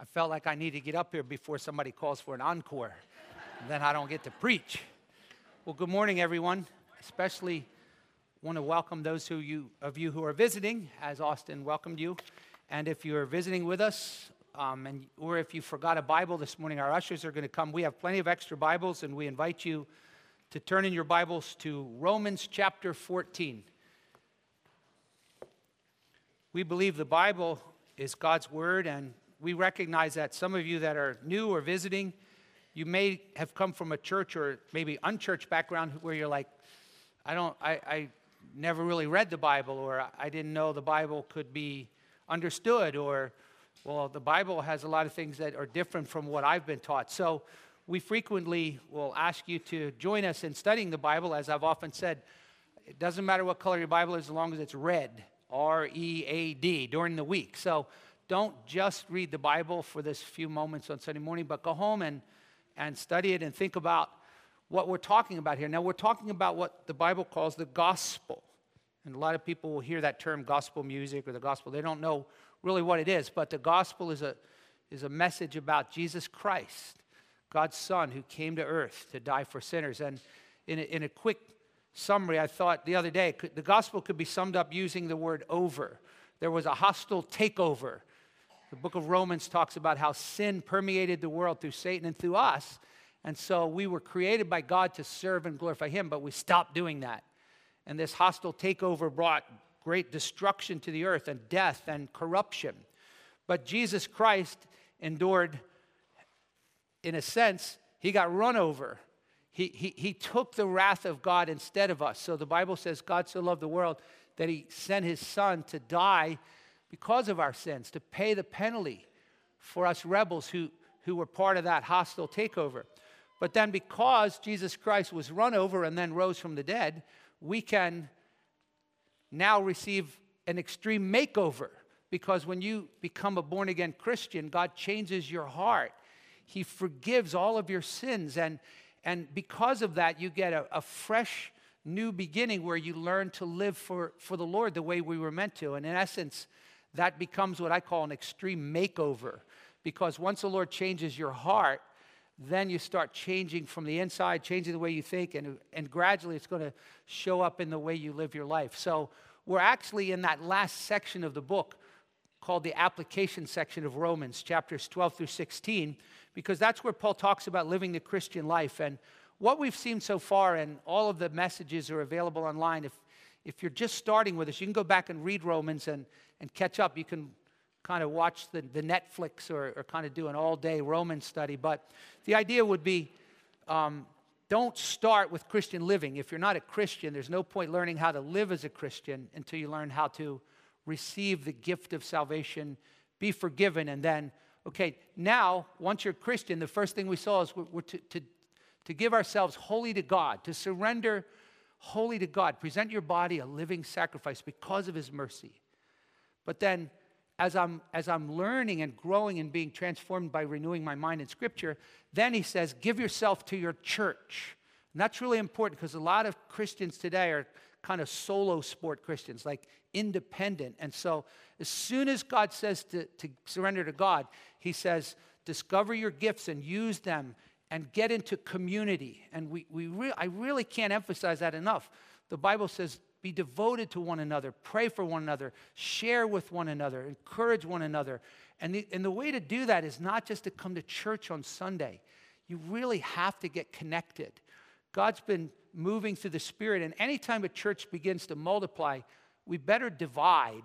I felt like I need to get up here before somebody calls for an encore. then I don't get to preach. Well, good morning, everyone. Especially want to welcome those who you, of you who are visiting, as Austin welcomed you. And if you're visiting with us, um, and, or if you forgot a Bible this morning, our ushers are going to come. We have plenty of extra Bibles, and we invite you to turn in your Bibles to Romans chapter 14. We believe the Bible is God's Word, and we recognize that some of you that are new or visiting, you may have come from a church or maybe unchurched background where you're like, I don't, I, I never really read the Bible, or I didn't know the Bible could be understood, or, well, the Bible has a lot of things that are different from what I've been taught. So we frequently will ask you to join us in studying the Bible. As I've often said, it doesn't matter what color your Bible is as long as it's red, R E A D, during the week. So don't just read the Bible for this few moments on Sunday morning, but go home and, and study it and think about what we're talking about here. Now, we're talking about what the Bible calls the gospel. And a lot of people will hear that term gospel music or the gospel. They don't know really what it is, but the gospel is a, is a message about Jesus Christ, God's Son, who came to earth to die for sinners. And in a, in a quick summary, I thought the other day, the gospel could be summed up using the word over. There was a hostile takeover the book of Romans talks about how sin permeated the world through Satan and through us. And so we were created by God to serve and glorify Him, but we stopped doing that. And this hostile takeover brought great destruction to the earth and death and corruption. But Jesus Christ endured, in a sense, He got run over. He, he, he took the wrath of God instead of us. So the Bible says God so loved the world that He sent His Son to die because of our sins, to pay the penalty for us rebels who, who were part of that hostile takeover. But then, because Jesus Christ was run over and then rose from the dead, we can now receive an extreme makeover. Because when you become a born again Christian, God changes your heart. He forgives all of your sins. And, and because of that, you get a, a fresh new beginning where you learn to live for, for the Lord the way we were meant to. And in essence, that becomes what I call an extreme makeover. Because once the Lord changes your heart, then you start changing from the inside, changing the way you think, and, and gradually it's going to show up in the way you live your life. So we're actually in that last section of the book called the application section of Romans, chapters 12 through 16, because that's where Paul talks about living the Christian life. And what we've seen so far, and all of the messages are available online. If, if you're just starting with us, you can go back and read Romans and, and catch up. You can kind of watch the, the Netflix or, or kind of do an all day Roman study. But the idea would be um, don't start with Christian living. If you're not a Christian, there's no point learning how to live as a Christian until you learn how to receive the gift of salvation, be forgiven, and then, okay, now, once you're Christian, the first thing we saw is we're, we're to, to, to give ourselves wholly to God, to surrender wholly to God. Present your body a living sacrifice because of his mercy. But then, as I'm, as I'm learning and growing and being transformed by renewing my mind in Scripture, then he says, give yourself to your church. And that's really important because a lot of Christians today are kind of solo sport Christians, like independent. And so, as soon as God says to, to surrender to God, he says, discover your gifts and use them and get into community. And we, we re- I really can't emphasize that enough. The Bible says, be devoted to one another, pray for one another, share with one another, encourage one another. And the, and the way to do that is not just to come to church on Sunday. You really have to get connected. God's been moving through the Spirit, and anytime a church begins to multiply, we better divide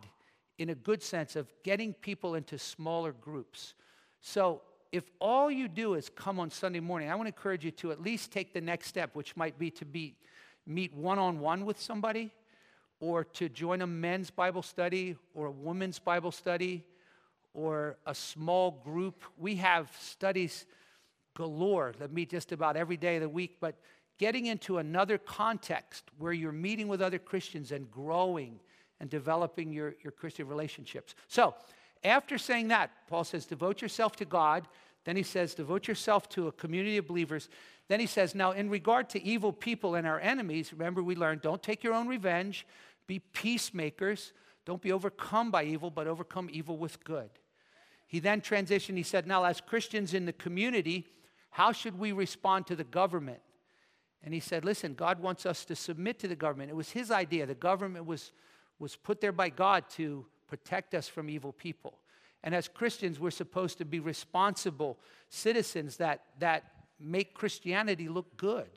in a good sense of getting people into smaller groups. So if all you do is come on Sunday morning, I want to encourage you to at least take the next step, which might be to be, meet one on one with somebody, or to join a men's Bible study, or a women's Bible study, or a small group. We have studies galore that meet just about every day of the week, but getting into another context where you're meeting with other Christians and growing and developing your, your Christian relationships. So, after saying that, Paul says, devote yourself to God. Then he says, devote yourself to a community of believers. Then he says, now, in regard to evil people and our enemies, remember we learned, don't take your own revenge, be peacemakers. Don't be overcome by evil, but overcome evil with good. He then transitioned. He said, Now, as Christians in the community, how should we respond to the government? And he said, Listen, God wants us to submit to the government. It was his idea. The government was, was put there by God to protect us from evil people. And as Christians, we're supposed to be responsible citizens that, that make Christianity look good.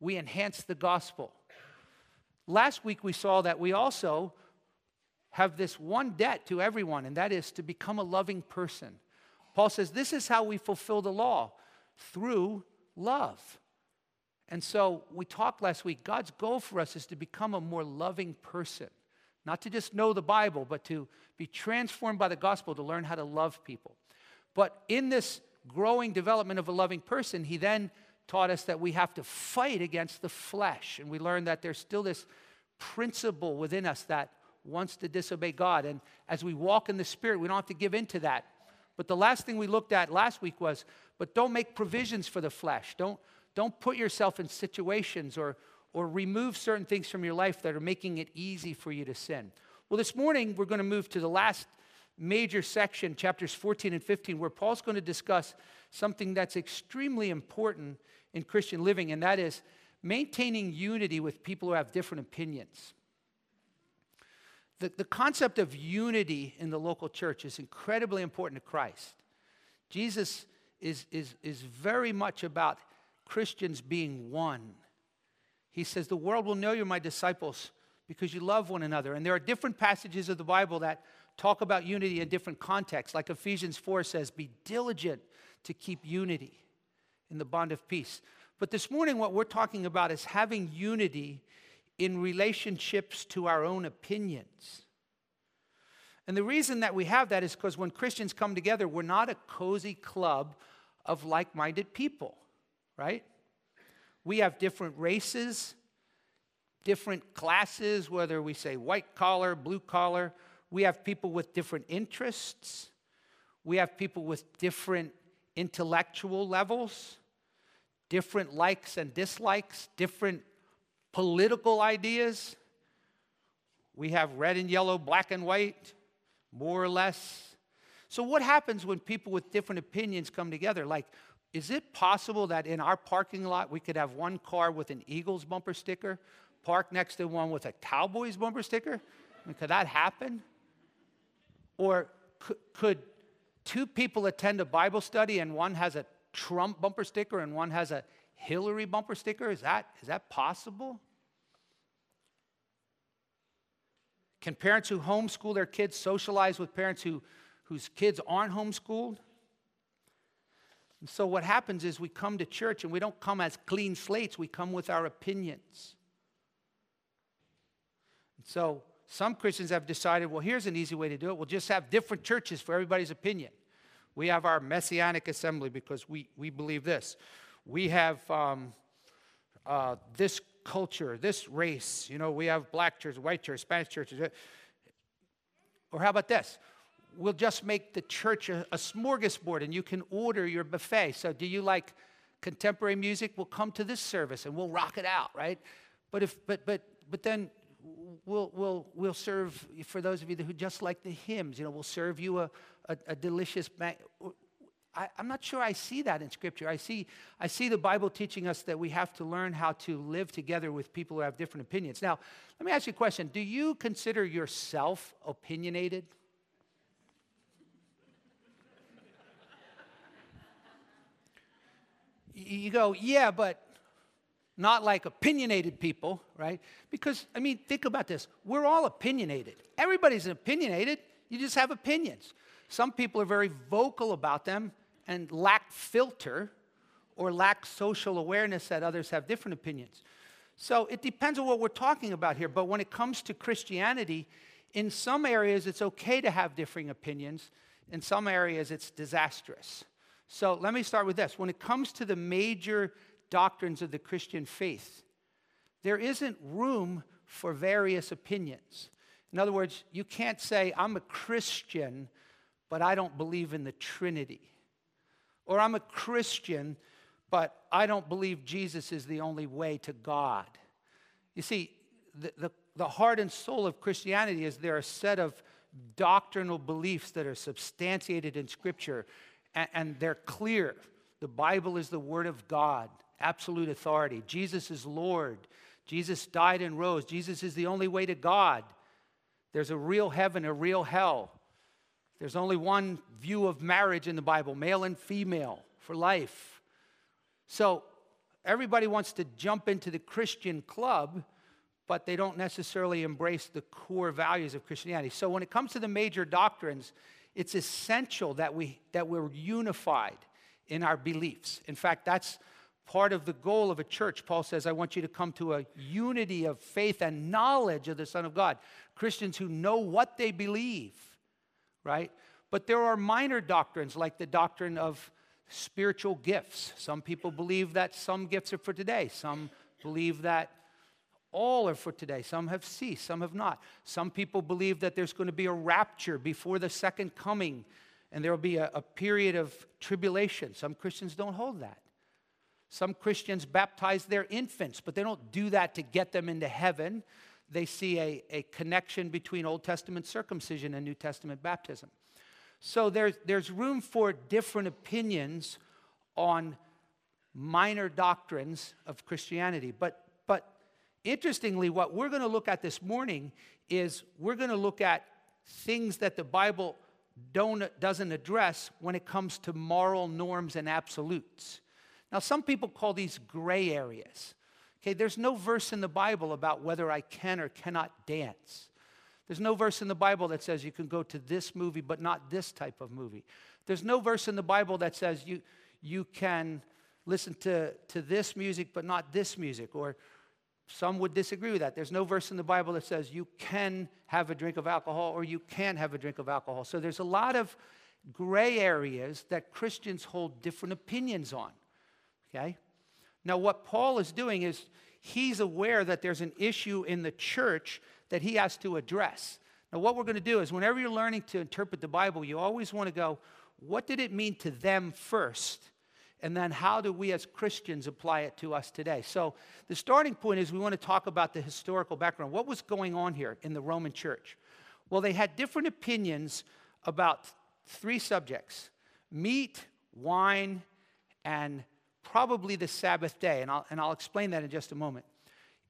We enhance the gospel. Last week, we saw that we also have this one debt to everyone, and that is to become a loving person. Paul says this is how we fulfill the law through love. And so we talked last week God's goal for us is to become a more loving person, not to just know the Bible, but to be transformed by the gospel to learn how to love people. But in this growing development of a loving person, he then taught us that we have to fight against the flesh. And we learned that there's still this principle within us that wants to disobey God. And as we walk in the Spirit, we don't have to give in to that. But the last thing we looked at last week was, but don't make provisions for the flesh. Don't, don't put yourself in situations or, or remove certain things from your life that are making it easy for you to sin. Well, this morning we're going to move to the last major section, chapters 14 and 15, where Paul's going to discuss something that's extremely important in Christian living, and that is maintaining unity with people who have different opinions. The, the concept of unity in the local church is incredibly important to Christ. Jesus is, is, is very much about Christians being one. He says, The world will know you're my disciples because you love one another. And there are different passages of the Bible that talk about unity in different contexts. Like Ephesians 4 says, Be diligent to keep unity in the bond of peace. But this morning, what we're talking about is having unity in relationships to our own opinions. And the reason that we have that is because when Christians come together, we're not a cozy club of like minded people, right? We have different races, different classes, whether we say white collar, blue collar. We have people with different interests. We have people with different intellectual levels, different likes and dislikes, different political ideas. We have red and yellow, black and white, more or less. So, what happens when people with different opinions come together? Like, is it possible that in our parking lot we could have one car with an Eagles bumper sticker parked next to one with a Cowboys bumper sticker? Mean, could that happen? Or could two people attend a Bible study and one has a Trump bumper sticker and one has a Hillary bumper sticker? Is that, is that possible? Can parents who homeschool their kids socialize with parents who, whose kids aren't homeschooled? And so, what happens is we come to church and we don't come as clean slates, we come with our opinions. And so, some Christians have decided, well, here's an easy way to do it. We'll just have different churches for everybody's opinion. We have our Messianic assembly because we, we believe this. We have um, uh, this culture, this race. You know, we have black churches, white churches, Spanish churches. Or how about this? We'll just make the church a, a smorgasbord and you can order your buffet. So, do you like contemporary music? We'll come to this service and we'll rock it out, right? But if, but, but, but then we'll, we'll, we'll serve, for those of you who just like the hymns, you know, we'll serve you a, a, a delicious, I, am not sure I see that in Scripture. I see, I see the Bible teaching us that we have to learn how to live together with people who have different opinions. Now, let me ask you a question. Do you consider yourself opinionated? You go, yeah, but not like opinionated people, right? Because, I mean, think about this. We're all opinionated. Everybody's opinionated. You just have opinions. Some people are very vocal about them and lack filter or lack social awareness that others have different opinions. So it depends on what we're talking about here. But when it comes to Christianity, in some areas it's okay to have differing opinions, in some areas it's disastrous. So let me start with this. When it comes to the major doctrines of the Christian faith, there isn't room for various opinions. In other words, you can't say, I'm a Christian, but I don't believe in the Trinity. Or I'm a Christian, but I don't believe Jesus is the only way to God. You see, the, the, the heart and soul of Christianity is there are a set of doctrinal beliefs that are substantiated in Scripture and, and they're clear. The Bible is the Word of God, absolute authority. Jesus is Lord. Jesus died and rose. Jesus is the only way to God. There's a real heaven, a real hell. There's only one view of marriage in the Bible male and female for life. So everybody wants to jump into the Christian club, but they don't necessarily embrace the core values of Christianity. So when it comes to the major doctrines, it's essential that, we, that we're unified in our beliefs. In fact, that's part of the goal of a church. Paul says, I want you to come to a unity of faith and knowledge of the Son of God. Christians who know what they believe, right? But there are minor doctrines like the doctrine of spiritual gifts. Some people believe that some gifts are for today, some believe that all are for today. Some have ceased, some have not. Some people believe that there's going to be a rapture before the second coming and there will be a, a period of tribulation. Some Christians don't hold that. Some Christians baptize their infants, but they don't do that to get them into heaven. They see a, a connection between Old Testament circumcision and New Testament baptism. So there's, there's room for different opinions on minor doctrines of Christianity. But, interestingly, what we're going to look at this morning is we're going to look at things that the Bible doesn't address when it comes to moral norms and absolutes. Now, some people call these gray areas. Okay, there's no verse in the Bible about whether I can or cannot dance. There's no verse in the Bible that says you can go to this movie but not this type of movie. There's no verse in the Bible that says you, you can listen to, to this music but not this music or some would disagree with that. There's no verse in the Bible that says you can have a drink of alcohol or you can't have a drink of alcohol. So there's a lot of gray areas that Christians hold different opinions on. Okay? Now, what Paul is doing is he's aware that there's an issue in the church that he has to address. Now, what we're going to do is whenever you're learning to interpret the Bible, you always want to go, what did it mean to them first? And then how do we as Christians apply it to us today? So the starting point is we want to talk about the historical background. What was going on here in the Roman church? Well, they had different opinions about three subjects meat, wine, and probably the Sabbath day. And I'll, and I'll explain that in just a moment.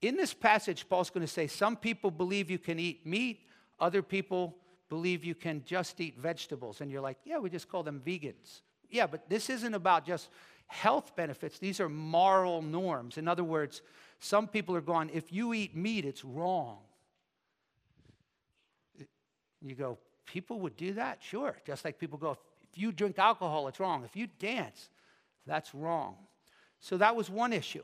In this passage, Paul's going to say some people believe you can eat meat, other people believe you can just eat vegetables. And you're like, yeah, we just call them vegans yeah, but this isn't about just health benefits. These are moral norms. In other words, some people are going, if you eat meat, it's wrong. You go, people would do that? Sure. Just like people go, if you drink alcohol, it's wrong. If you dance, that's wrong. So that was one issue.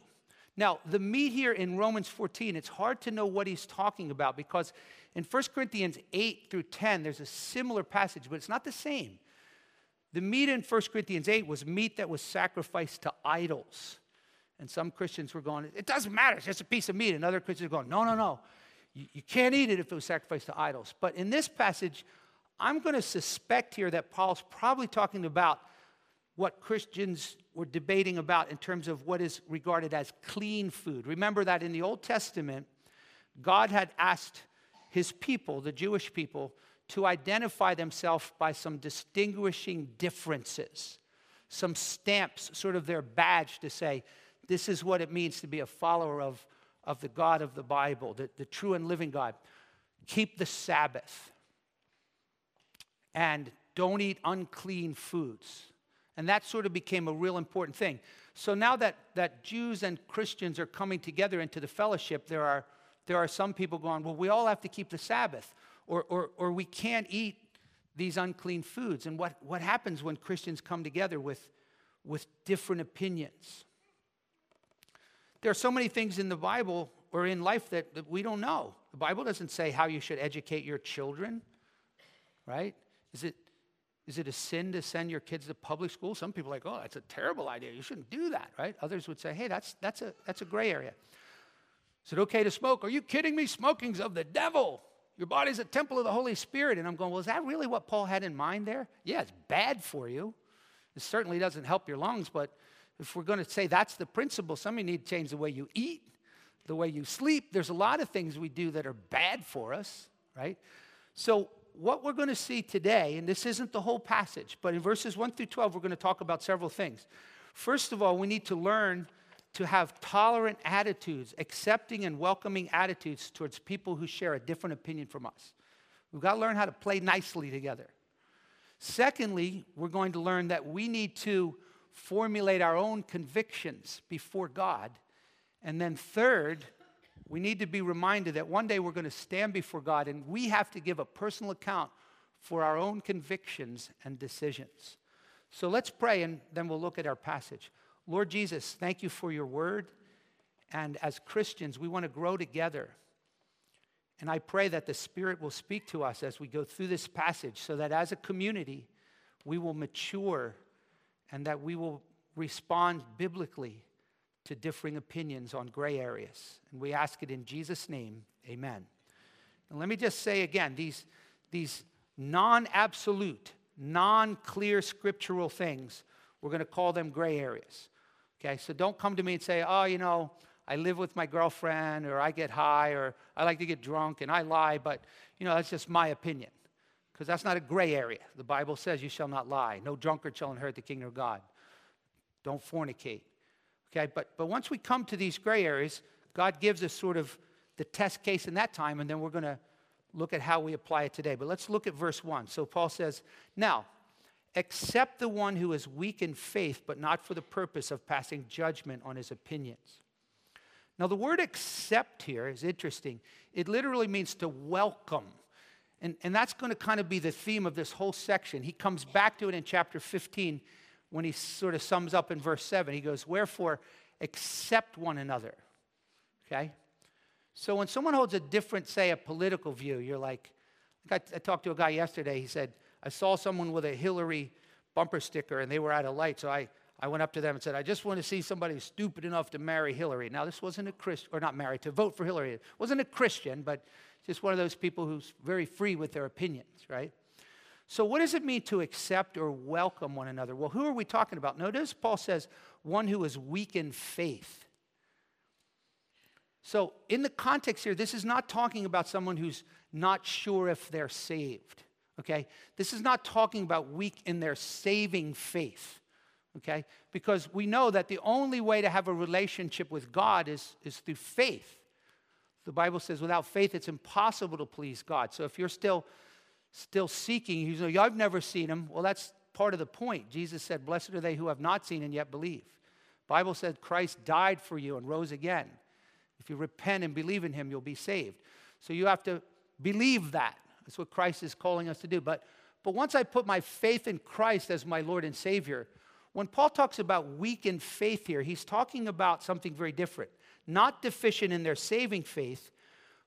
Now, the meat here in Romans 14, it's hard to know what he's talking about because in 1 Corinthians 8 through 10, there's a similar passage, but it's not the same. The meat in 1 Corinthians 8 was meat that was sacrificed to idols. And some Christians were going, it doesn't matter, it's just a piece of meat. And other Christians are going, no, no, no. You, you can't eat it if it was sacrificed to idols. But in this passage, I'm going to suspect here that Paul's probably talking about what Christians were debating about in terms of what is regarded as clean food. Remember that in the Old Testament, God had asked his people, the Jewish people, to identify themselves by some distinguishing differences, some stamps, sort of their badge to say, this is what it means to be a follower of, of the God of the Bible, the, the true and living God. Keep the Sabbath and don't eat unclean foods. And that sort of became a real important thing. So now that, that Jews and Christians are coming together into the fellowship, there are, there are some people going, well, we all have to keep the Sabbath or, or, or we can't eat these unclean foods. And what, what happens when Christians come together with, with different opinions? There are so many things in the Bible or in life that, that we don't know. The Bible doesn't say how you should educate your children, right? Is it, is it a sin to send your kids to public school? Some people are like, oh, that's a terrible idea. You shouldn't do that, right? Others would say, hey, that's, that's, a, that's a gray area. Is it okay to smoke? Are you kidding me? Smoking's of the devil. Your body's a temple of the Holy Spirit. And I'm going, well, is that really what Paul had in mind there? Yeah, it's bad for you. It certainly doesn't help your lungs, but if we're going to say that's the principle, some of you need to change the way you eat, the way you sleep. There's a lot of things we do that are bad for us, right? So, what we're going to see today, and this isn't the whole passage, but in verses 1 through 12, we're going to talk about several things. First of all, we need to learn to have tolerant attitudes, accepting and welcoming attitudes towards people who share a different opinion from us. We've got to learn how to play nicely together. Secondly, we're going to learn that we need to formulate our own convictions before God. And then, third, we need to be reminded that one day we're going to stand before God and we have to give a personal account for our own convictions and decisions. So let's pray and then we'll look at our passage. Lord Jesus, thank you for your word. And as Christians, we want to grow together. And I pray that the Spirit will speak to us as we go through this passage so that as a community, we will mature and that we will respond biblically to differing opinions on gray areas. And we ask it in Jesus' name, amen. And let me just say again these, these non absolute, non clear scriptural things, we're going to call them gray areas. Okay, so don't come to me and say, oh, you know, I live with my girlfriend, or I get high, or I like to get drunk and I lie, but, you know, that's just my opinion. Because that's not a gray area. The Bible says you shall not lie. No drunkard shall inherit the kingdom of God. Don't fornicate. Okay, but, but once we come to these gray areas, God gives us sort of the test case in that time, and then we're going to look at how we apply it today. But let's look at verse 1. So Paul says, Now, accept the one who is weak in faith, but not for the purpose of passing judgment on his opinions. Now, the word accept here is interesting. It literally means to welcome. And, and that's going to kind of be the theme of this whole section. He comes back to it in chapter 15 when he sort of sums up in verse 7. He goes, Wherefore, accept one another. Okay? So when someone holds a different, say, a political view, you're like, I, I talked to a guy yesterday. He said, I saw someone with a Hillary bumper sticker and they were out of light. So I, I went up to them and said, I just want to see somebody stupid enough to marry Hillary. Now, this wasn't a Christian, or not marry, to vote for Hillary. It wasn't a Christian, but just one of those people who's very free with their opinions, right? So, what does it mean to accept or welcome one another? Well, who are we talking about? Notice Paul says, one who is weak in faith. So, in the context here, this is not talking about someone who's not sure if they're saved okay? This is not talking about weak in their saving faith, okay? Because we know that the only way to have a relationship with God is, is through faith. The Bible says without faith it's impossible to please God. So if you're still still seeking, you know, I've never seen him. Well, that's part of the point. Jesus said, Blessed are they who have not seen and yet believe. Bible said Christ died for you and rose again. If you repent and believe in him, you'll be saved. So you have to believe that. That's what Christ is calling us to do. But, but once I put my faith in Christ as my Lord and Savior, when Paul talks about weak in faith here, he's talking about something very different. Not deficient in their saving faith,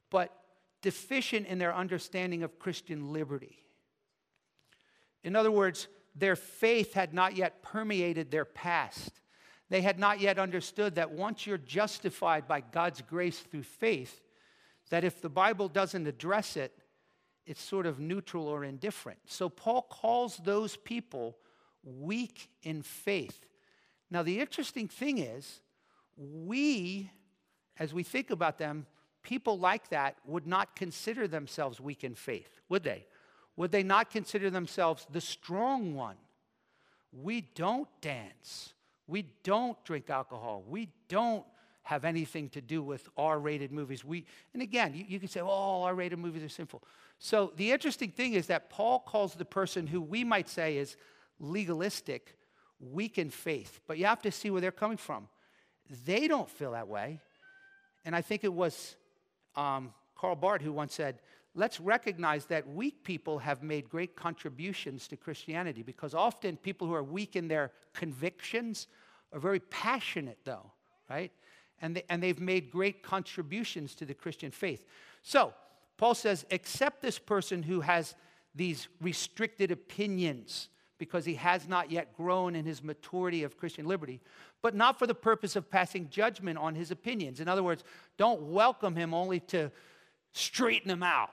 but deficient in their understanding of Christian liberty. In other words, their faith had not yet permeated their past. They had not yet understood that once you're justified by God's grace through faith, that if the Bible doesn't address it, it's sort of neutral or indifferent. So Paul calls those people weak in faith. Now, the interesting thing is, we, as we think about them, people like that would not consider themselves weak in faith, would they? Would they not consider themselves the strong one? We don't dance. We don't drink alcohol. We don't have anything to do with R rated movies. We, and again, you, you can say, oh, R rated movies are sinful. So the interesting thing is that Paul calls the person who we might say is legalistic weak in faith. But you have to see where they're coming from. They don't feel that way. And I think it was um, Karl who once said, let's recognize that weak people have made great contributions to Christianity because often people who are weak in their convictions are very passionate, though, right? And, they, and they've made great contributions to the Christian faith. So, Paul says, accept this person who has these restricted opinions because he has not yet grown in his maturity of Christian liberty, but not for the purpose of passing judgment on his opinions. In other words, don't welcome him only to straighten him out.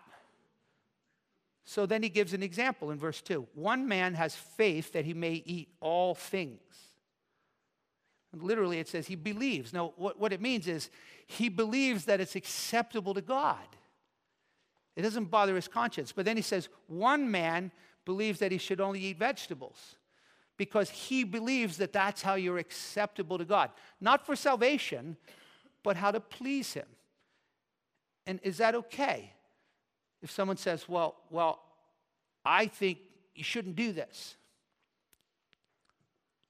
So then he gives an example in verse 2. One man has faith that he may eat all things. Literally, it says he believes. Now, what, what it means is he believes that it's acceptable to God. It doesn't bother his conscience. But then he says, one man believes that he should only eat vegetables because he believes that that's how you're acceptable to God. Not for salvation, but how to please him. And is that okay? If someone says, well, well, I think you shouldn't do this.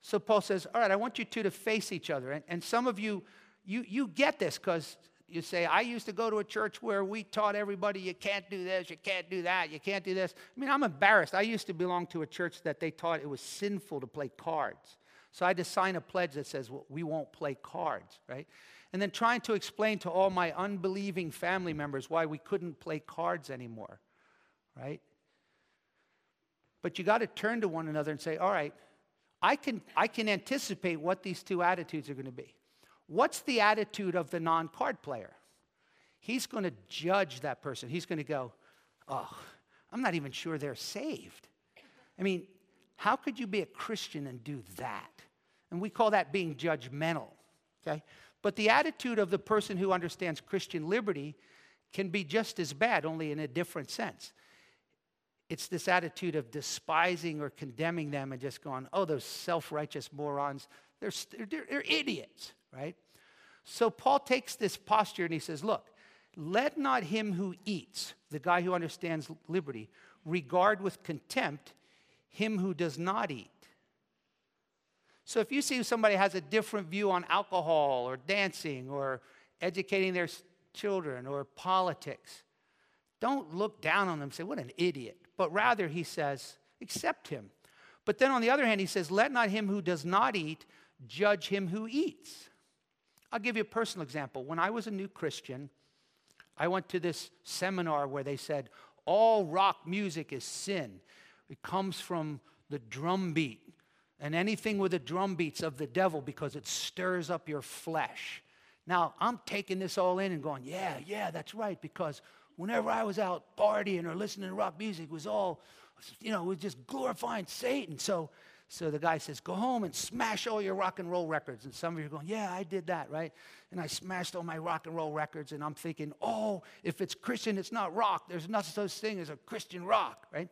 So Paul says, all right, I want you two to face each other. And, and some of you, you, you get this because you say, I used to go to a church where we taught everybody you can't do this, you can't do that, you can't do this. I mean, I'm embarrassed. I used to belong to a church that they taught it was sinful to play cards. So I had to sign a pledge that says, well, we won't play cards, right? And then trying to explain to all my unbelieving family members why we couldn't play cards anymore, right? But you got to turn to one another and say, all right, I can, I can anticipate what these two attitudes are going to be. What's the attitude of the non card player? He's going to judge that person. He's going to go, oh, I'm not even sure they're saved. I mean, how could you be a Christian and do that? And we call that being judgmental, okay? But the attitude of the person who understands Christian liberty can be just as bad, only in a different sense. It's this attitude of despising or condemning them and just going, oh, those self righteous morons, they're, they're, they're idiots right? So Paul takes this posture and he says, Look, let not him who eats, the guy who understands liberty, regard with contempt him who does not eat. So if you see somebody has a different view on alcohol or dancing or educating their children or politics, don't look down on them and say, What an idiot. But rather, he says, Accept him. But then on the other hand, he says, Let not him who does not eat judge him who eats. I'll give you a personal example. When I was a new Christian, I went to this seminar where they said, all rock music is sin. It comes from the drum beat. And anything with the drum beats of the devil because it stirs up your flesh. Now, I'm taking this all in and going, yeah, yeah, that's right. Because whenever I was out partying or listening to rock music, it was all, you know, it was just glorifying Satan. So so the guy says, Go home and smash all your rock and roll records. And some of you are going, Yeah, I did that, right? And I smashed all my rock and roll records. And I'm thinking, Oh, if it's Christian, it's not rock. There's no such a thing as a Christian rock, right?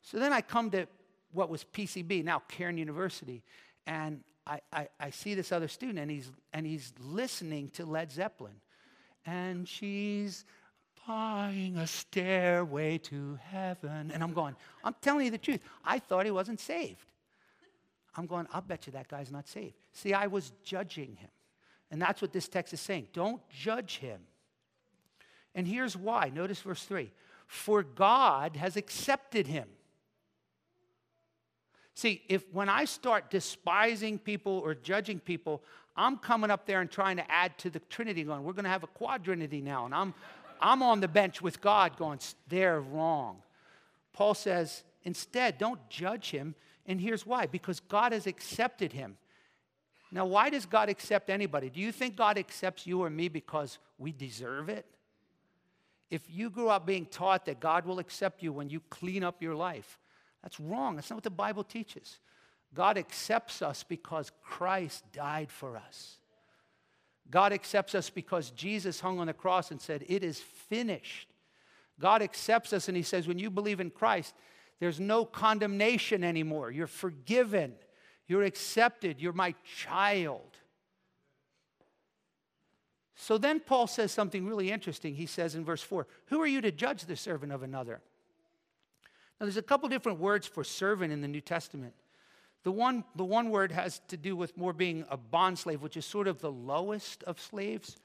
So then I come to what was PCB, now Cairn University. And I, I, I see this other student, and he's, and he's listening to Led Zeppelin. And she's buying a stairway to heaven. And I'm going, I'm telling you the truth. I thought he wasn't saved. I'm going, I'll bet you that guy's not saved. See, I was judging him. And that's what this text is saying. Don't judge him. And here's why. Notice verse 3 For God has accepted him. See, if when I start despising people or judging people, I'm coming up there and trying to add to the Trinity, going, we're going to have a quadrinity now. And I'm, I'm on the bench with God going, they're wrong. Paul says, instead, don't judge him. And here's why because God has accepted him. Now, why does God accept anybody? Do you think God accepts you or me because we deserve it? If you grew up being taught that God will accept you when you clean up your life, that's wrong. That's not what the Bible teaches. God accepts us because Christ died for us. God accepts us because Jesus hung on the cross and said, It is finished. God accepts us and He says, When you believe in Christ, there's no condemnation anymore. You're forgiven. You're accepted. You're my child. So then Paul says something really interesting. He says in verse 4 Who are you to judge the servant of another? Now, there's a couple different words for servant in the New Testament. The one, the one word has to do with more being a bond slave, which is sort of the lowest of slaves.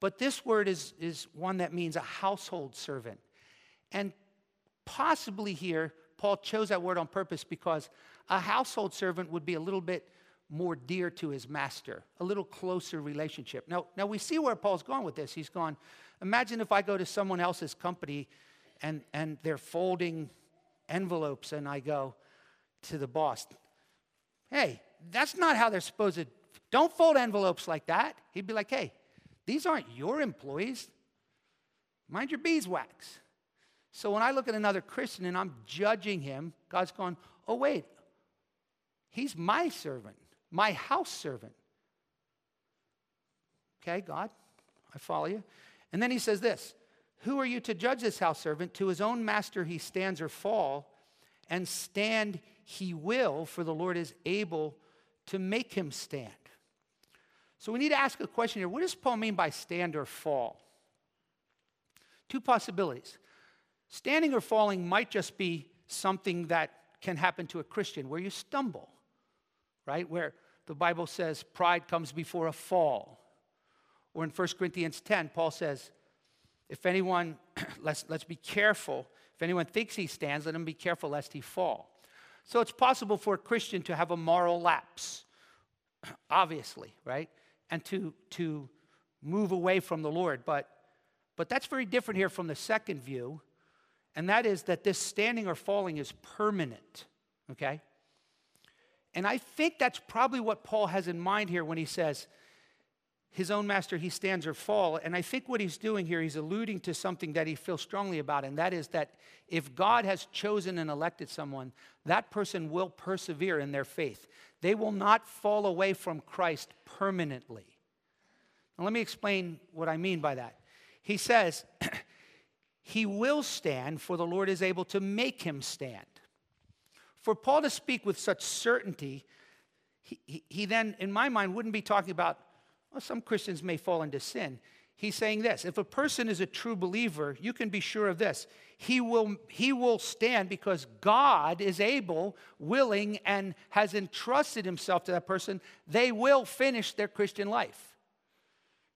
But this word is, is one that means a household servant. And possibly here, Paul chose that word on purpose because a household servant would be a little bit more dear to his master, a little closer relationship. Now, now we see where Paul's going with this. He's gone, imagine if I go to someone else's company and, and they're folding envelopes and I go to the boss, hey, that's not how they're supposed to, don't fold envelopes like that. He'd be like, hey, these aren't your employees. Mind your beeswax. So when I look at another Christian and I'm judging him, God's going, oh, wait, he's my servant, my house servant. Okay, God, I follow you. And then he says this Who are you to judge this house servant? To his own master he stands or fall, and stand he will, for the Lord is able to make him stand. So we need to ask a question here. What does Paul mean by stand or fall? Two possibilities. Standing or falling might just be something that can happen to a Christian where you stumble, right? Where the Bible says pride comes before a fall. Or in 1 Corinthians 10, Paul says, if anyone, let's, let's be careful. If anyone thinks he stands, let him be careful lest he fall. So it's possible for a Christian to have a moral lapse, obviously, right? And to, to move away from the Lord. But, but that's very different here from the second view, and that is that this standing or falling is permanent, okay? And I think that's probably what Paul has in mind here when he says, his own master, he stands or fall. And I think what he's doing here, he's alluding to something that he feels strongly about, and that is that if God has chosen and elected someone, that person will persevere in their faith. They will not fall away from Christ permanently. Now, let me explain what I mean by that. He says, He will stand, for the Lord is able to make him stand. For Paul to speak with such certainty, he, he, he then, in my mind, wouldn't be talking about well, some Christians may fall into sin. He's saying this if a person is a true believer, you can be sure of this. He will, he will stand because God is able, willing, and has entrusted himself to that person. They will finish their Christian life.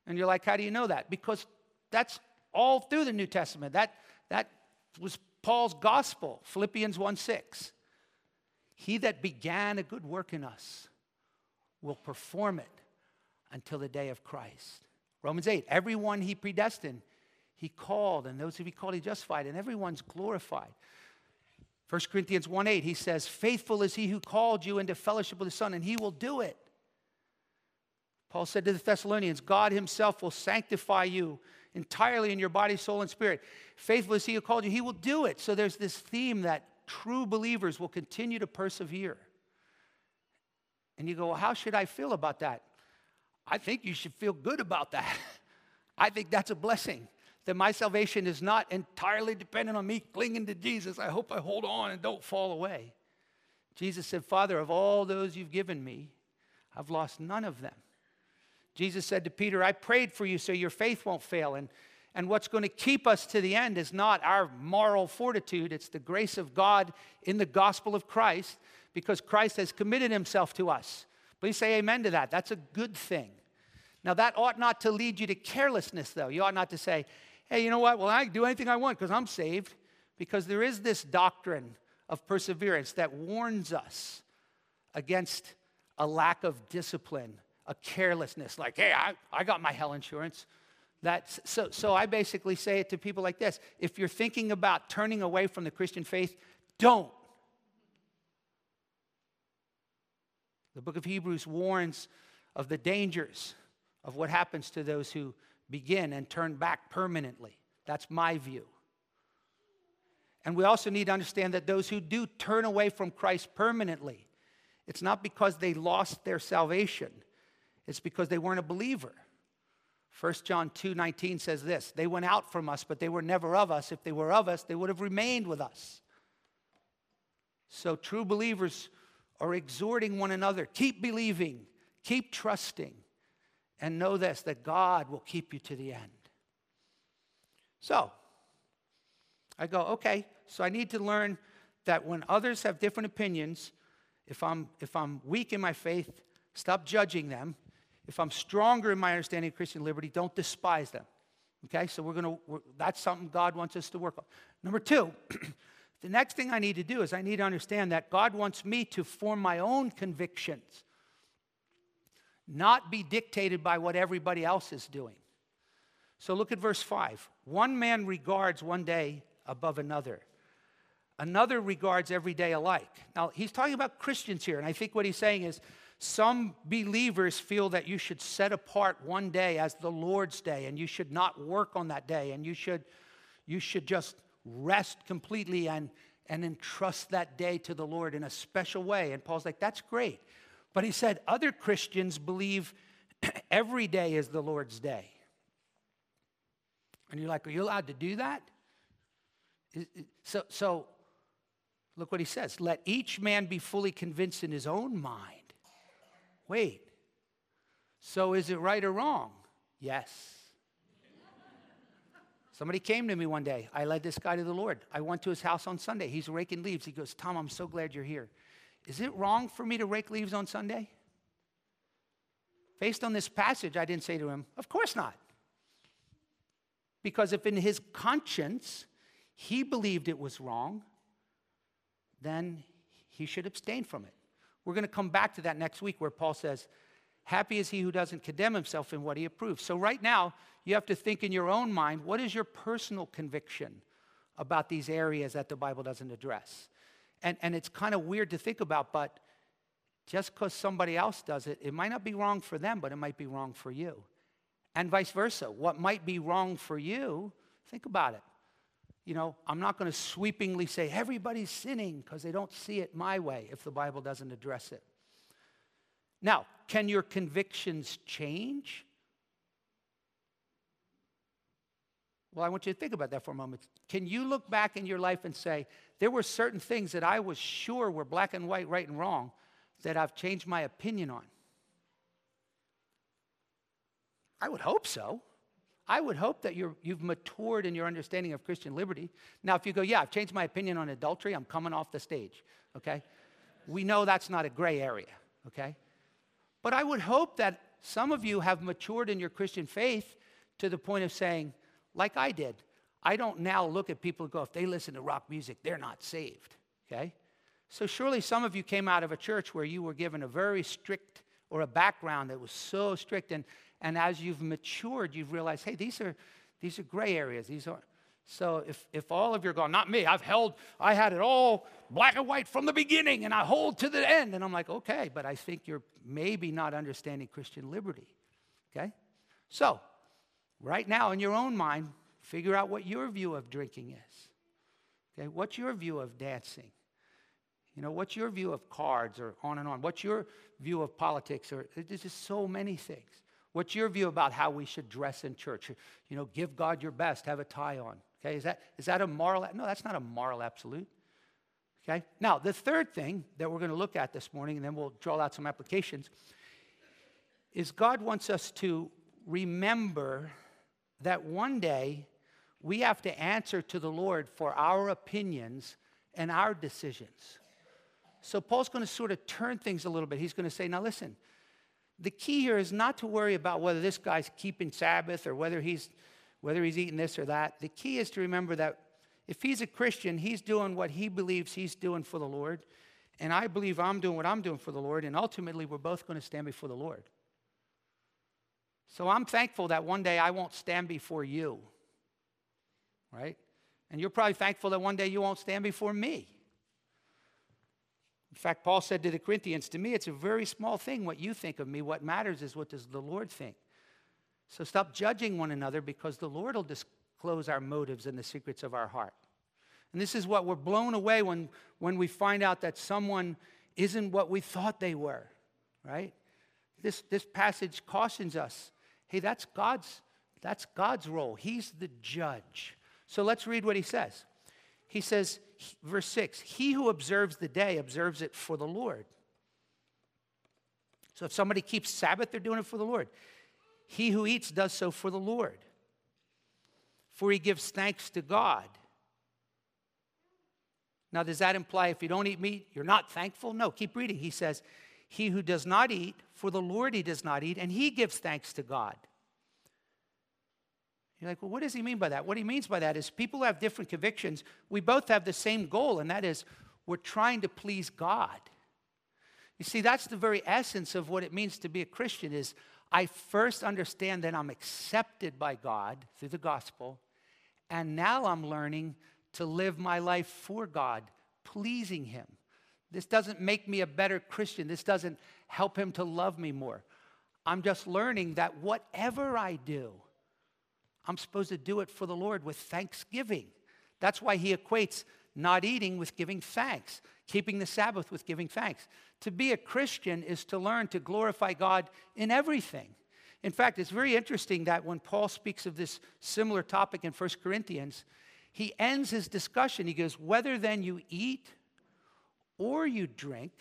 And you're like, how do you know that? Because that's all through the New Testament. That, that was Paul's gospel, Philippians 1 6. He that began a good work in us will perform it until the day of Christ. Romans 8, everyone he predestined, he called, and those who he called, he justified, and everyone's glorified. 1 Corinthians 1 8, he says, Faithful is he who called you into fellowship with the Son, and he will do it. Paul said to the Thessalonians, God himself will sanctify you entirely in your body, soul, and spirit. Faithful is he who called you, he will do it. So there's this theme that true believers will continue to persevere. And you go, well, how should I feel about that? I think you should feel good about that. I think that's a blessing. That my salvation is not entirely dependent on me clinging to Jesus. I hope I hold on and don't fall away. Jesus said, Father, of all those you've given me, I've lost none of them. Jesus said to Peter, I prayed for you so your faith won't fail. And, and what's going to keep us to the end is not our moral fortitude, it's the grace of God in the gospel of Christ because Christ has committed himself to us. Please say amen to that. That's a good thing. Now, that ought not to lead you to carelessness, though. You ought not to say, hey, you know what? Well, I can do anything I want because I'm saved. Because there is this doctrine of perseverance that warns us against a lack of discipline, a carelessness, like, hey, I, I got my hell insurance. That's, so, so I basically say it to people like this if you're thinking about turning away from the Christian faith, don't. The book of Hebrews warns of the dangers of what happens to those who begin and turn back permanently. That's my view. And we also need to understand that those who do turn away from Christ permanently, it's not because they lost their salvation, it's because they weren't a believer. 1 John 2 19 says this They went out from us, but they were never of us. If they were of us, they would have remained with us. So, true believers are exhorting one another keep believing, keep trusting, and know this that God will keep you to the end. So, I go, okay, so I need to learn that when others have different opinions, if I'm, if I'm weak in my faith, stop judging them. If I'm stronger in my understanding of Christian liberty, don't despise them. Okay, so we're gonna, we're, that's something God wants us to work on. Number two, the next thing I need to do is I need to understand that God wants me to form my own convictions not be dictated by what everybody else is doing. So look at verse 5. One man regards one day above another, another regards every day alike. Now, he's talking about Christians here, and I think what he's saying is some believers feel that you should set apart one day as the Lord's day, and you should not work on that day, and you should, you should just rest completely and, and entrust that day to the Lord in a special way. And Paul's like, that's great. But he said other Christians believe every day is the Lord's day. And you're like, Are you allowed to do that? So, so look what he says let each man be fully convinced in his own mind. Wait, so is it right or wrong? Yes. Somebody came to me one day. I led this guy to the Lord. I went to his house on Sunday. He's raking leaves. He goes, Tom, I'm so glad you're here. Is it wrong for me to rake leaves on Sunday? Based on this passage, I didn't say to him, Of course not. Because if in his conscience he believed it was wrong, then he should abstain from it. We're going to come back to that next week where Paul says, Happy is he who doesn't condemn himself in what he approves. So, right now, you have to think in your own mind what is your personal conviction about these areas that the Bible doesn't address? And, and it's kind of weird to think about, but just because somebody else does it, it might not be wrong for them, but it might be wrong for you. And vice versa. What might be wrong for you, think about it. You know, I'm not going to sweepingly say everybody's sinning because they don't see it my way if the Bible doesn't address it. Now, can your convictions change? Well, I want you to think about that for a moment. Can you look back in your life and say, there were certain things that I was sure were black and white, right and wrong, that I've changed my opinion on? I would hope so. I would hope that you have matured in your understanding of Christian liberty. Now, if you go, yeah, I've changed my opinion on adultery, I'm coming off the stage, okay? We know that's not a gray area, okay? But I would hope that some of you have matured in your Christian faith to the point of saying, like I did, I don't now look at people and go, if they listen to rock music, they're not saved. Okay? So surely some of you came out of a church where you were given a very strict or a background that was so strict, and, and as you've matured, you've realized, hey, these are these are gray areas. These are so if, if all of you are going, not me, I've held, I had it all black and white from the beginning and I hold to the end. And I'm like, okay, but I think you're maybe not understanding Christian liberty. Okay? So, right now in your own mind, figure out what your view of drinking is. Okay? What's your view of dancing? You know, what's your view of cards or on and on? What's your view of politics? Or there's just so many things. What's your view about how we should dress in church? You know, give God your best, have a tie on. Okay, is that, is that a moral? No, that's not a moral absolute. Okay, now the third thing that we're going to look at this morning, and then we'll draw out some applications, is God wants us to remember that one day we have to answer to the Lord for our opinions and our decisions. So Paul's going to sort of turn things a little bit. He's going to say, now listen, the key here is not to worry about whether this guy's keeping Sabbath or whether he's whether he's eating this or that. The key is to remember that if he's a Christian, he's doing what he believes he's doing for the Lord. And I believe I'm doing what I'm doing for the Lord. And ultimately, we're both going to stand before the Lord. So I'm thankful that one day I won't stand before you. Right? And you're probably thankful that one day you won't stand before me. In fact, Paul said to the Corinthians, To me, it's a very small thing what you think of me. What matters is what does the Lord think. So stop judging one another because the Lord will disclose our motives and the secrets of our heart. And this is what we're blown away when, when we find out that someone isn't what we thought they were, right? This, this passage cautions us hey, that's God's, that's God's role. He's the judge. So let's read what he says. He says, verse 6 He who observes the day observes it for the Lord. So if somebody keeps Sabbath, they're doing it for the Lord. He who eats does so for the Lord, for he gives thanks to God. Now, does that imply if you don't eat meat, you're not thankful? No, keep reading. He says, He who does not eat, for the Lord he does not eat, and he gives thanks to God. You're like, well, what does he mean by that? What he means by that is people have different convictions. We both have the same goal, and that is we're trying to please God. You see, that's the very essence of what it means to be a Christian is I first understand that I'm accepted by God through the gospel, and now I'm learning to live my life for God, pleasing Him. This doesn't make me a better Christian. This doesn't help Him to love me more. I'm just learning that whatever I do, I'm supposed to do it for the Lord with thanksgiving. That's why He equates not eating with giving thanks, keeping the Sabbath with giving thanks. To be a Christian is to learn to glorify God in everything. In fact, it's very interesting that when Paul speaks of this similar topic in 1 Corinthians, he ends his discussion. He goes, Whether then you eat or you drink,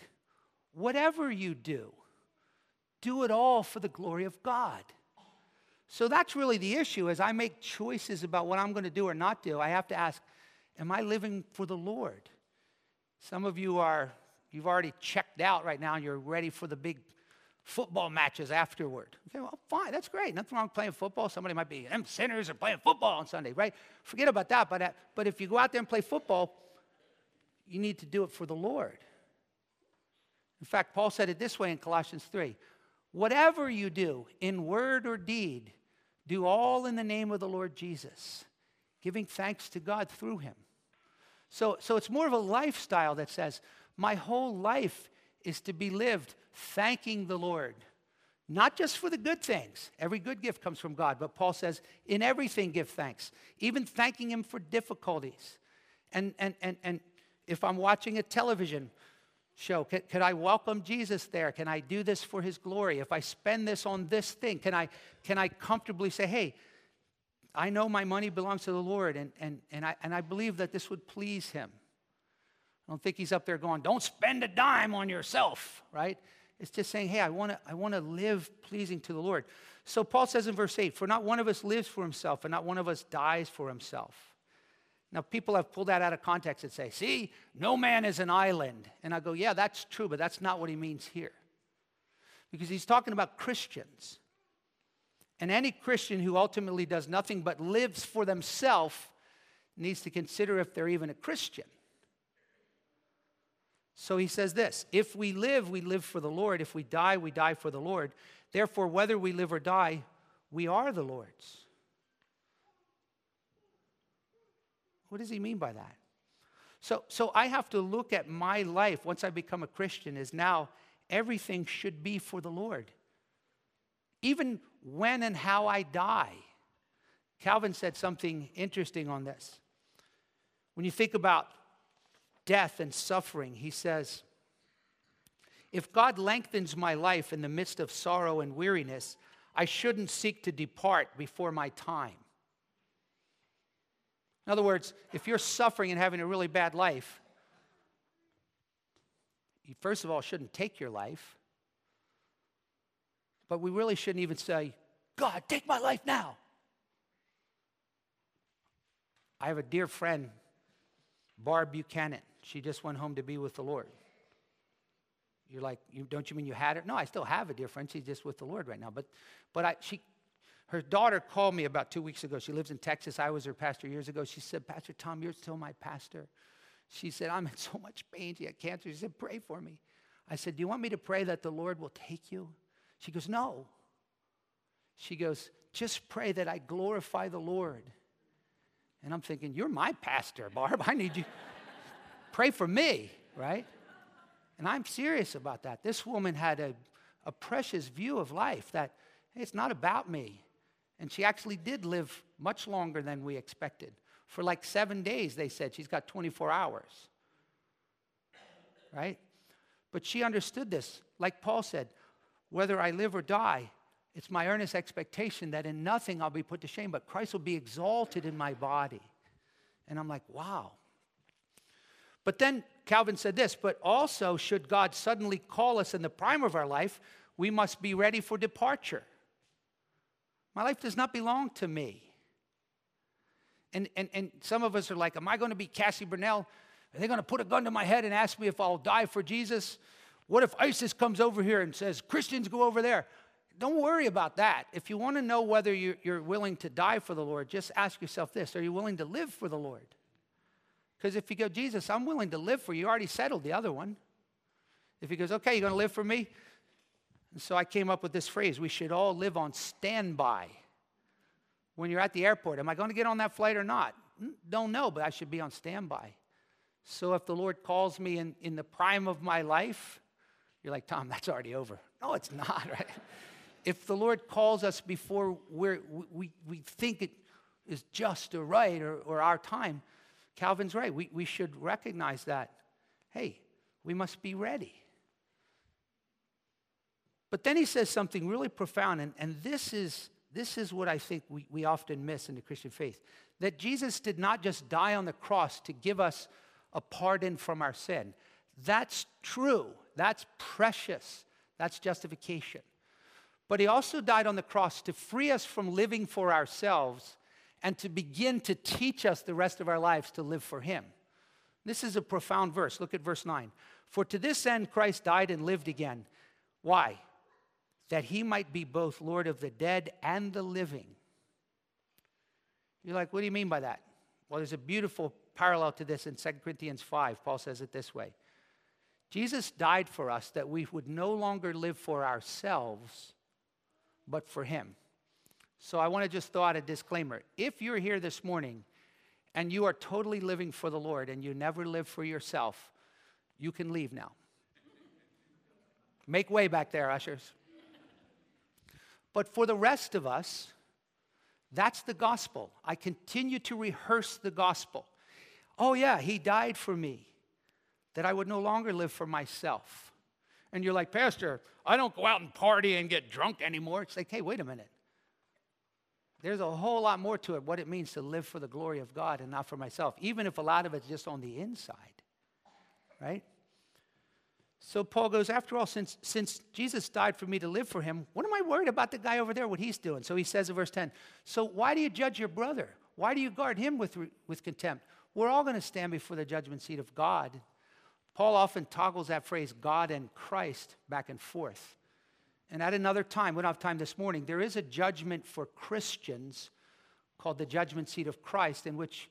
whatever you do, do it all for the glory of God. So that's really the issue as I make choices about what I'm going to do or not do. I have to ask, am I living for the Lord? Some of you are you've already checked out right now and you're ready for the big football matches afterward. Okay, well, fine, that's great. Nothing wrong with playing football. Somebody might be, them sinners are playing football on Sunday, right? Forget about that. But, uh, but if you go out there and play football, you need to do it for the Lord. In fact, Paul said it this way in Colossians 3 Whatever you do, in word or deed, do all in the name of the Lord Jesus, giving thanks to God through him. So, so it's more of a lifestyle that says, my whole life is to be lived thanking the Lord. Not just for the good things. Every good gift comes from God. But Paul says, in everything give thanks, even thanking Him for difficulties. And, and, and, and if I'm watching a television show, could, can I welcome Jesus there? Can I do this for His glory? If I spend this on this thing, can I, can I comfortably say, hey, I know my money belongs to the Lord, and, and, and, I, and I believe that this would please Him? I don't think He's up there going, don't spend a dime on yourself, right? It's just saying, hey, I want to I wanna live pleasing to the Lord. So Paul says in verse 8, for not one of us lives for himself, and not one of us dies for himself. Now, people have pulled that out of context and say, see, no man is an island. And I go, yeah, that's true, but that's not what he means here. Because he's talking about Christians. And any Christian who ultimately does nothing but lives for themselves needs to consider if they're even a Christian. So he says this If we live, we live for the Lord. If we die, we die for the Lord. Therefore, whether we live or die, we are the Lord's. What does he mean by that? So, so I have to look at my life once I become a Christian is now everything should be for the Lord. Even when and how I die. Calvin said something interesting on this. When you think about death and suffering, he says, If God lengthens my life in the midst of sorrow and weariness, I shouldn't seek to depart before my time. In other words, if you're suffering and having a really bad life, you first of all shouldn't take your life. But we really shouldn't even say, God, take my life now. I have a dear friend, Barb Buchanan. She just went home to be with the Lord. You're like, you, don't you mean you had her? No, I still have a dear friend. She's just with the Lord right now. But, but I, she, her daughter called me about two weeks ago. She lives in Texas. I was her pastor years ago. She said, Pastor Tom, you're still my pastor. She said, I'm in so much pain. She had cancer. She said, Pray for me. I said, Do you want me to pray that the Lord will take you? She goes, No. She goes, Just pray that I glorify the Lord. And I'm thinking, You're my pastor, Barb. I need you. Pray for me, right? And I'm serious about that. This woman had a, a precious view of life that hey, it's not about me. And she actually did live much longer than we expected. For like seven days, they said she's got 24 hours. Right? But she understood this. Like Paul said, whether I live or die, it's my earnest expectation that in nothing I'll be put to shame, but Christ will be exalted in my body. And I'm like, wow, but then Calvin said this, but also, should God suddenly call us in the prime of our life, we must be ready for departure. My life does not belong to me. And, and, and some of us are like, Am I going to be Cassie Bernall? Are they going to put a gun to my head and ask me if I'll die for Jesus? What if ISIS comes over here and says, Christians go over there? Don't worry about that. If you want to know whether you're, you're willing to die for the Lord, just ask yourself this Are you willing to live for the Lord? Because if you go, Jesus, I'm willing to live for you, you already settled the other one. If he goes, okay, you're going to live for me? And so I came up with this phrase we should all live on standby. When you're at the airport, am I going to get on that flight or not? Don't know, but I should be on standby. So if the Lord calls me in, in the prime of my life, you're like, Tom, that's already over. No, it's not, right? if the Lord calls us before we're, we, we think it is just or right or, or our time, Calvin's right. We, we should recognize that. Hey, we must be ready. But then he says something really profound, and, and this, is, this is what I think we, we often miss in the Christian faith that Jesus did not just die on the cross to give us a pardon from our sin. That's true, that's precious, that's justification. But he also died on the cross to free us from living for ourselves and to begin to teach us the rest of our lives to live for him. This is a profound verse. Look at verse 9. For to this end Christ died and lived again. Why? That he might be both Lord of the dead and the living. You're like, what do you mean by that? Well, there's a beautiful parallel to this in 2 Corinthians 5. Paul says it this way Jesus died for us that we would no longer live for ourselves, but for him. So I want to just throw out a disclaimer. If you're here this morning and you are totally living for the Lord and you never live for yourself, you can leave now. Make way back there, ushers. But for the rest of us, that's the gospel. I continue to rehearse the gospel. Oh, yeah, he died for me, that I would no longer live for myself. And you're like, Pastor, I don't go out and party and get drunk anymore. It's like, hey, wait a minute. There's a whole lot more to it, what it means to live for the glory of God and not for myself, even if a lot of it's just on the inside, right? So Paul goes, after all, since, since Jesus died for me to live for him, what am I worried about the guy over there, what he's doing? So he says in verse 10, so why do you judge your brother? Why do you guard him with, with contempt? We're all going to stand before the judgment seat of God. Paul often toggles that phrase, God and Christ, back and forth. And at another time, we don't have time this morning, there is a judgment for Christians called the judgment seat of Christ, in which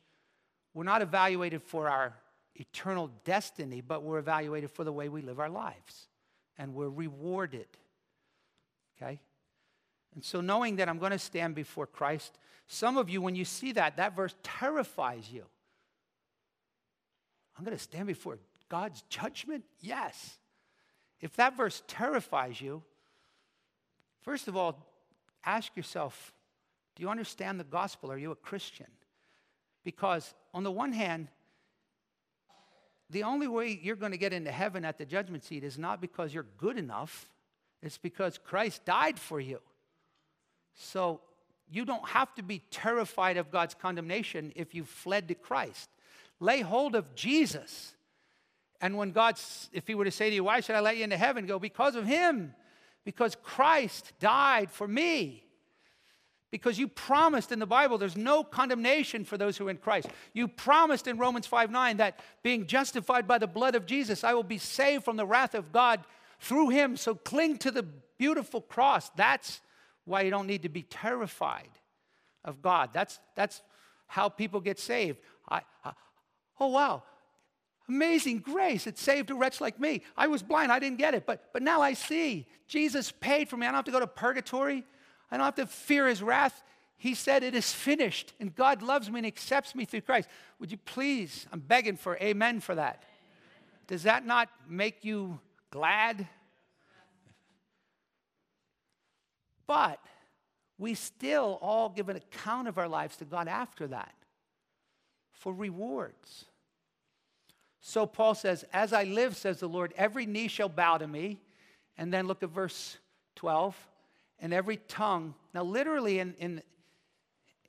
we're not evaluated for our eternal destiny, but we're evaluated for the way we live our lives. And we're rewarded. Okay? And so, knowing that I'm going to stand before Christ, some of you, when you see that, that verse terrifies you. I'm going to stand before God's judgment? Yes. If that verse terrifies you, first of all, ask yourself do you understand the gospel? Are you a Christian? Because, on the one hand, the only way you're going to get into heaven at the judgment seat is not because you're good enough, it's because Christ died for you. So you don't have to be terrified of God's condemnation if you've fled to Christ. Lay hold of Jesus. And when God, if He were to say to you, Why should I let you into heaven? Go, because of Him, because Christ died for me. Because you promised in the Bible there's no condemnation for those who are in Christ. You promised in Romans 5 9 that being justified by the blood of Jesus, I will be saved from the wrath of God through him. So cling to the beautiful cross. That's why you don't need to be terrified of God. That's, that's how people get saved. I, I, oh, wow. Amazing grace. It saved a wretch like me. I was blind. I didn't get it. But, but now I see. Jesus paid for me. I don't have to go to purgatory. I don't have to fear his wrath. He said, It is finished, and God loves me and accepts me through Christ. Would you please, I'm begging for amen for that. Does that not make you glad? But we still all give an account of our lives to God after that for rewards. So Paul says, As I live, says the Lord, every knee shall bow to me. And then look at verse 12 and every tongue. Now, literally, in, in,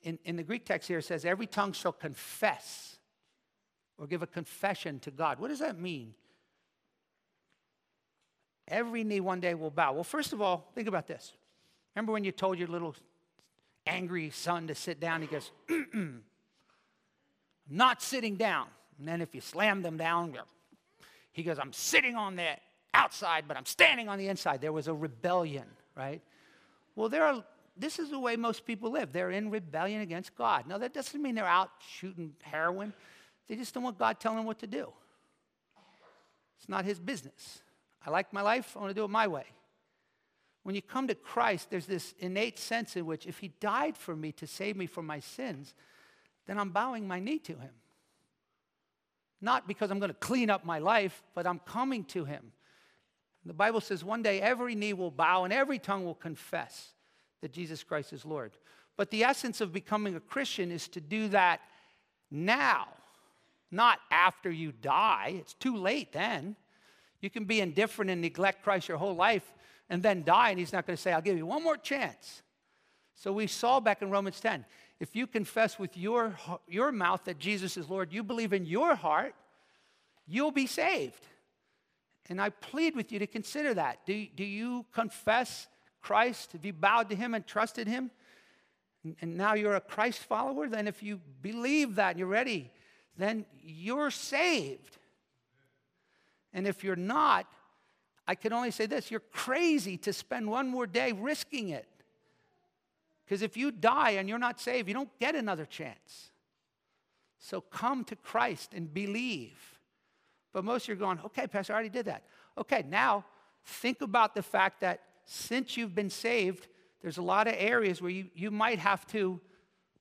in, in the Greek text here, it says, every tongue shall confess or give a confession to God. What does that mean? Every knee one day will bow. Well, first of all, think about this. Remember when you told your little angry son to sit down? He goes, I'm not sitting down. And then if you slam them down, he goes, I'm sitting on the outside, but I'm standing on the inside. There was a rebellion, right? Well, there are, this is the way most people live. They're in rebellion against God. Now, that doesn't mean they're out shooting heroin. They just don't want God telling them what to do. It's not his business. I like my life, I want to do it my way. When you come to Christ, there's this innate sense in which if he died for me to save me from my sins, then I'm bowing my knee to him. Not because I'm going to clean up my life, but I'm coming to him. The Bible says one day every knee will bow and every tongue will confess that Jesus Christ is Lord. But the essence of becoming a Christian is to do that now, not after you die. It's too late then. You can be indifferent and neglect Christ your whole life and then die, and he's not going to say, I'll give you one more chance. So we saw back in Romans 10 if you confess with your, your mouth that Jesus is Lord, you believe in your heart, you'll be saved. And I plead with you to consider that. Do, do you confess Christ? Have you bowed to him and trusted him? And, now you're a Christ follower? Then, if you believe that and you're ready, then you're saved. And if you're not, I can only say this you're crazy to spend one more day risking it. Because if you die and you're not saved, you don't get another chance. So come to Christ and believe. But most of you are going, okay, Pastor, I already did that. Okay, now think about the fact that since you've been saved, there's a lot of areas where you, you might have to,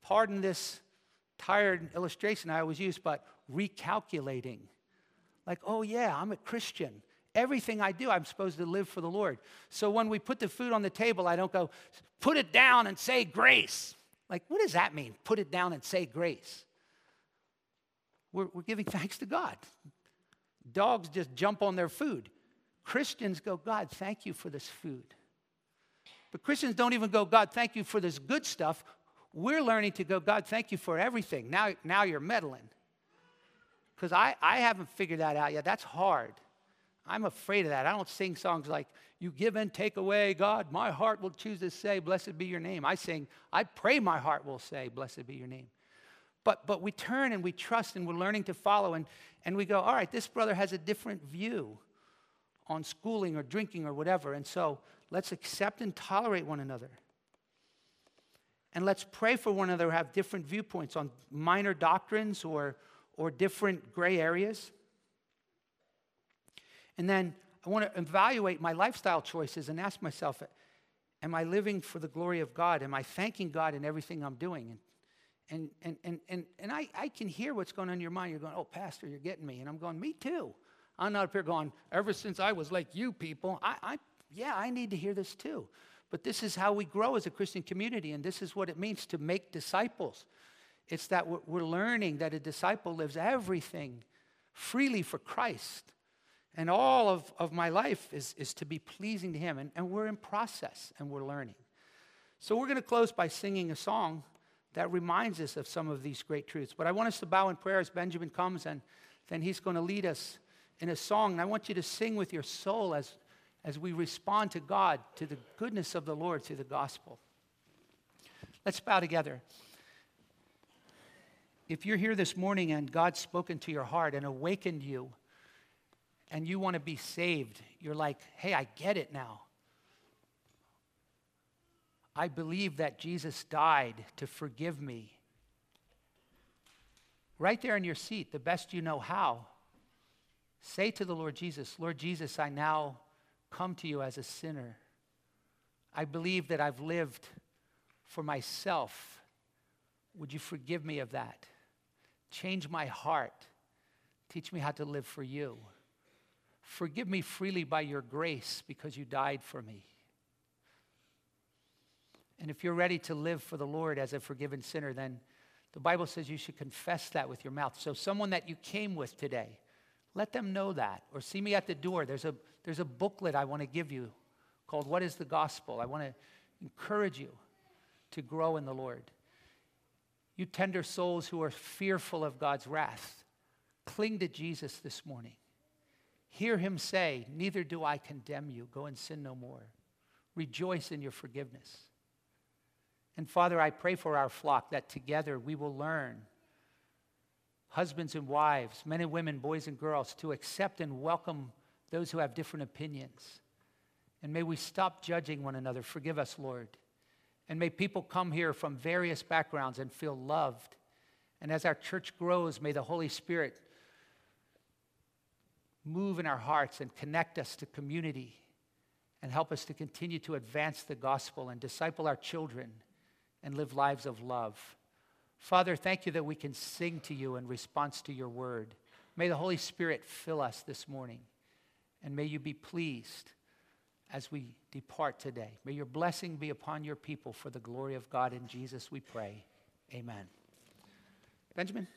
pardon this tired illustration I always use, but recalculating. Like, oh yeah, I'm a Christian. Everything I do, I'm supposed to live for the Lord. So when we put the food on the table, I don't go, put it down and say grace. Like, what does that mean? Put it down and say grace. We're, we're giving thanks to God. Dogs just jump on their food. Christians go, God, thank you for this food. But Christians don't even go, God, thank you for this good stuff. We're learning to go, God, thank you for everything. Now, now you're meddling. Because I, I haven't figured that out yet. That's hard. I'm afraid of that. I don't sing songs like, You give and take away, God, my heart will choose to say, Blessed be your name. I sing, I pray my heart will say, Blessed be your name. But, but we turn and we trust and we're learning to follow and, and we go, All right, this brother has a different view on schooling or drinking or whatever. And so let's accept and tolerate one another. And let's pray for one another who have different viewpoints on minor doctrines or, or different gray areas. And then I want to evaluate my lifestyle choices and ask myself, am I living for the glory of God? Am I thanking God in everything I'm doing? And, and, and, and, and I, I can hear what's going on in your mind. You're going, oh, Pastor, you're getting me. And I'm going, me too. I'm not up here going, ever since I was like you people, I, I, yeah, I need to hear this too. But this is how we grow as a Christian community, and this is what it means to make disciples. It's that we're learning that a disciple lives everything freely for Christ. And all of, of my life is, is to be pleasing to Him. And, and we're in process and we're learning. So we're going to close by singing a song that reminds us of some of these great truths. But I want us to bow in prayer as Benjamin comes, and then he's going to lead us in a song. And I want you to sing with your soul as, as we respond to God, to the goodness of the Lord through the gospel. Let's bow together. If you're here this morning and God's spoken to your heart and awakened you, and you want to be saved, you're like, hey, I get it now. I believe that Jesus died to forgive me. Right there in your seat, the best you know how, say to the Lord Jesus, Lord Jesus, I now come to you as a sinner. I believe that I've lived for myself. Would you forgive me of that? Change my heart. Teach me how to live for you. Forgive me freely by your grace because you died for me. And if you're ready to live for the Lord as a forgiven sinner, then the Bible says you should confess that with your mouth. So, someone that you came with today, let them know that. Or see me at the door. There's a, there's a booklet I want to give you called What is the Gospel? I want to encourage you to grow in the Lord. You tender souls who are fearful of God's wrath, cling to Jesus this morning. Hear him say, Neither do I condemn you. Go and sin no more. Rejoice in your forgiveness. And Father, I pray for our flock that together we will learn, husbands and wives, men and women, boys and girls, to accept and welcome those who have different opinions. And may we stop judging one another. Forgive us, Lord. And may people come here from various backgrounds and feel loved. And as our church grows, may the Holy Spirit move in our hearts and connect us to community and help us to continue to advance the gospel and disciple our children and live lives of love. Father, thank you that we can sing to you in response to your word. May the Holy Spirit fill us this morning, and may you be pleased as we depart today. May your blessing be upon your people for the glory of God. In Jesus we pray. Amen. Benjamin?